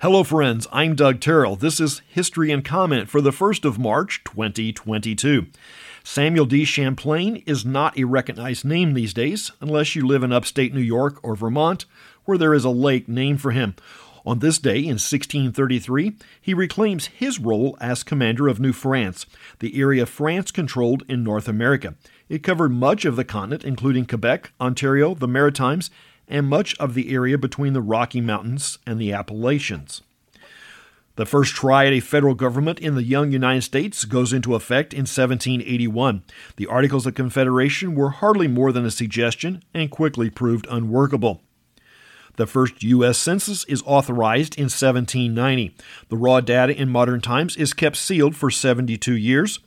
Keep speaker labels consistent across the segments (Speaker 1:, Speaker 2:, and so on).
Speaker 1: Hello, friends. I'm Doug Terrell. This is History and Comment for the 1st of March, 2022. Samuel de Champlain is not a recognized name these days, unless you live in upstate New York or Vermont, where there is a lake named for him. On this day in 1633, he reclaims his role as commander of New France, the area France controlled in North America. It covered much of the continent, including Quebec, Ontario, the Maritimes, and much of the area between the Rocky Mountains and the Appalachians. The first try at a federal government in the young United States goes into effect in 1781. The Articles of Confederation were hardly more than a suggestion and quickly proved unworkable. The first U.S. Census is authorized in 1790. The raw data in modern times is kept sealed for 72 years.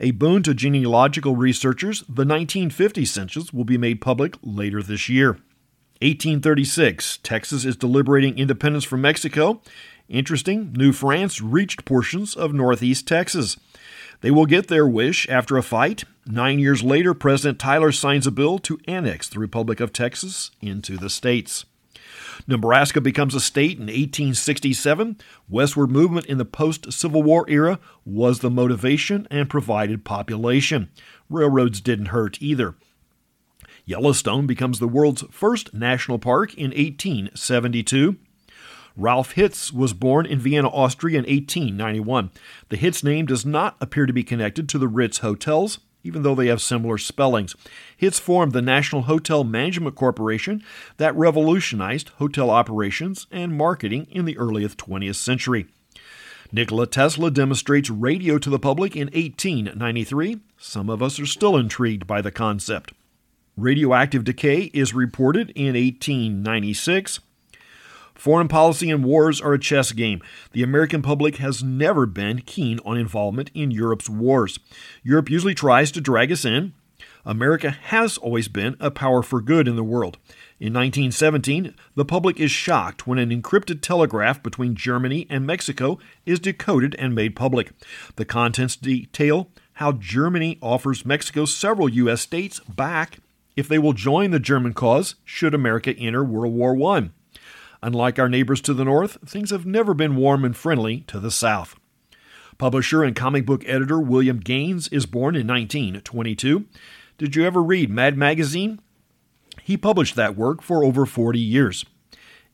Speaker 1: A boon to genealogical researchers, the 1950 census will be made public later this year. 1836, Texas is deliberating independence from Mexico. Interesting, New France reached portions of northeast Texas. They will get their wish after a fight. Nine years later, President Tyler signs a bill to annex the Republic of Texas into the states. Nebraska becomes a state in 1867. Westward movement in the post Civil War era was the motivation and provided population. Railroads didn't hurt either. Yellowstone becomes the world's first national park in 1872. Ralph Hitz was born in Vienna, Austria in 1891. The Hitz name does not appear to be connected to the Ritz hotels, even though they have similar spellings. Hitz formed the National Hotel Management Corporation that revolutionized hotel operations and marketing in the early 20th century. Nikola Tesla demonstrates radio to the public in 1893. Some of us are still intrigued by the concept. Radioactive decay is reported in 1896. Foreign policy and wars are a chess game. The American public has never been keen on involvement in Europe's wars. Europe usually tries to drag us in. America has always been a power for good in the world. In 1917, the public is shocked when an encrypted telegraph between Germany and Mexico is decoded and made public. The contents detail how Germany offers Mexico several U.S. states back if they will join the German cause should America enter World War I. Unlike our neighbors to the north, things have never been warm and friendly to the south. Publisher and comic book editor William Gaines is born in 1922. Did you ever read Mad Magazine? He published that work for over 40 years.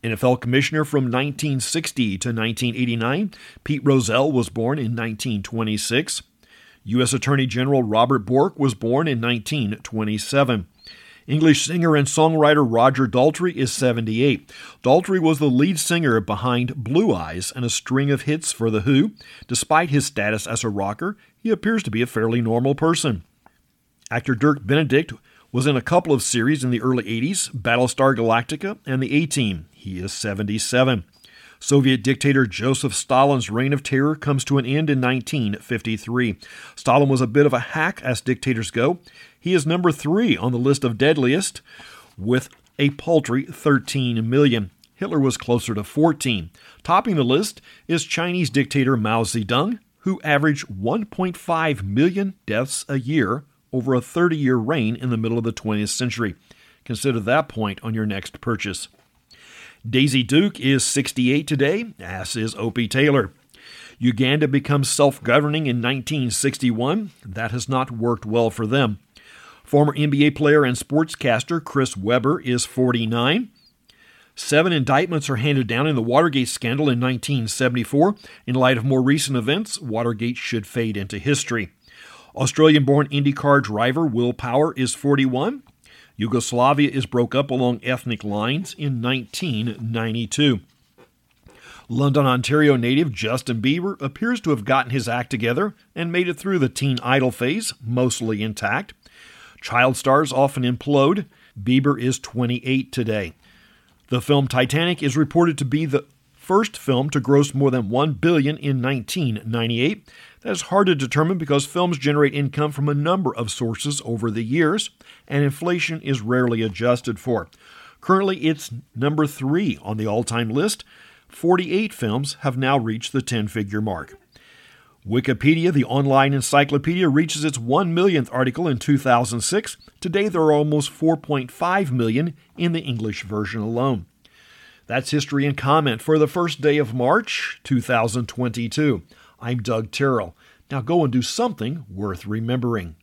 Speaker 1: NFL commissioner from 1960 to 1989, Pete Rozelle was born in 1926. U.S. Attorney General Robert Bork was born in 1927. English singer and songwriter Roger Daltrey is 78. Daltrey was the lead singer behind Blue Eyes and a string of hits for The Who. Despite his status as a rocker, he appears to be a fairly normal person. Actor Dirk Benedict was in a couple of series in the early 80s Battlestar Galactica and The A Team. He is 77. Soviet dictator Joseph Stalin's reign of terror comes to an end in 1953. Stalin was a bit of a hack as dictators go. He is number three on the list of deadliest with a paltry 13 million. Hitler was closer to 14. Topping the list is Chinese dictator Mao Zedong, who averaged 1.5 million deaths a year over a 30 year reign in the middle of the 20th century. Consider that point on your next purchase. Daisy Duke is 68 today, as is Opie Taylor. Uganda becomes self governing in 1961. That has not worked well for them. Former NBA player and sportscaster Chris Webber is 49. Seven indictments are handed down in the Watergate scandal in 1974. In light of more recent events, Watergate should fade into history. Australian born IndyCar driver Will Power is 41. Yugoslavia is broke up along ethnic lines in 1992. London, Ontario native Justin Bieber appears to have gotten his act together and made it through the teen idol phase, mostly intact. Child stars often implode. Bieber is 28 today. The film Titanic is reported to be the first film to gross more than 1 billion in 1998. That is hard to determine because films generate income from a number of sources over the years, and inflation is rarely adjusted for. Currently, it's number three on the all time list. 48 films have now reached the 10 figure mark. Wikipedia, the online encyclopedia, reaches its 1 millionth article in 2006. Today, there are almost 4.5 million in the English version alone. That's History and Comment for the first day of March 2022. I'm Doug Terrell. Now go and do something worth remembering.